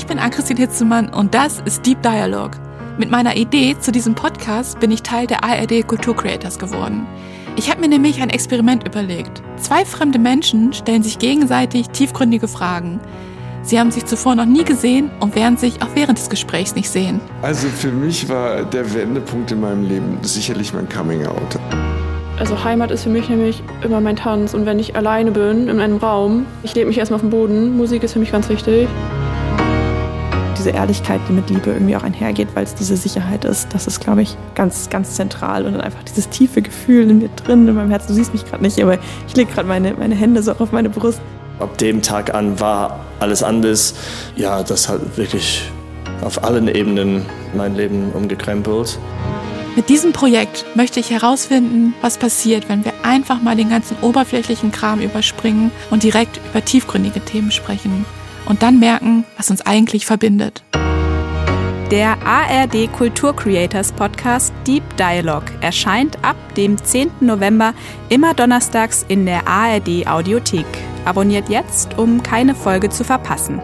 Ich bin Ann-Christine Hitzemann und das ist Deep Dialogue. Mit meiner Idee zu diesem Podcast bin ich Teil der ARD Kultur Creators geworden. Ich habe mir nämlich ein Experiment überlegt. Zwei fremde Menschen stellen sich gegenseitig tiefgründige Fragen. Sie haben sich zuvor noch nie gesehen und werden sich auch während des Gesprächs nicht sehen. Also für mich war der Wendepunkt in meinem Leben sicherlich mein Coming Out. Also Heimat ist für mich nämlich immer mein Tanz und wenn ich alleine bin in einem Raum, ich lebe mich erstmal auf dem Boden, Musik ist für mich ganz wichtig. Diese Ehrlichkeit, die mit Liebe irgendwie auch einhergeht, weil es diese Sicherheit ist, das ist, glaube ich, ganz, ganz zentral. Und dann einfach dieses tiefe Gefühl in mir drin, in meinem Herzen. Du siehst mich gerade nicht, aber ich lege gerade meine, meine Hände so auf meine Brust. Ab dem Tag an war alles anders. Ja, das hat wirklich auf allen Ebenen mein Leben umgekrempelt. Mit diesem Projekt möchte ich herausfinden, was passiert, wenn wir einfach mal den ganzen oberflächlichen Kram überspringen und direkt über tiefgründige Themen sprechen und dann merken, was uns eigentlich verbindet. Der ARD Kultur Creators Podcast Deep Dialogue erscheint ab dem 10. November immer donnerstags in der ARD Audiothek. Abonniert jetzt, um keine Folge zu verpassen.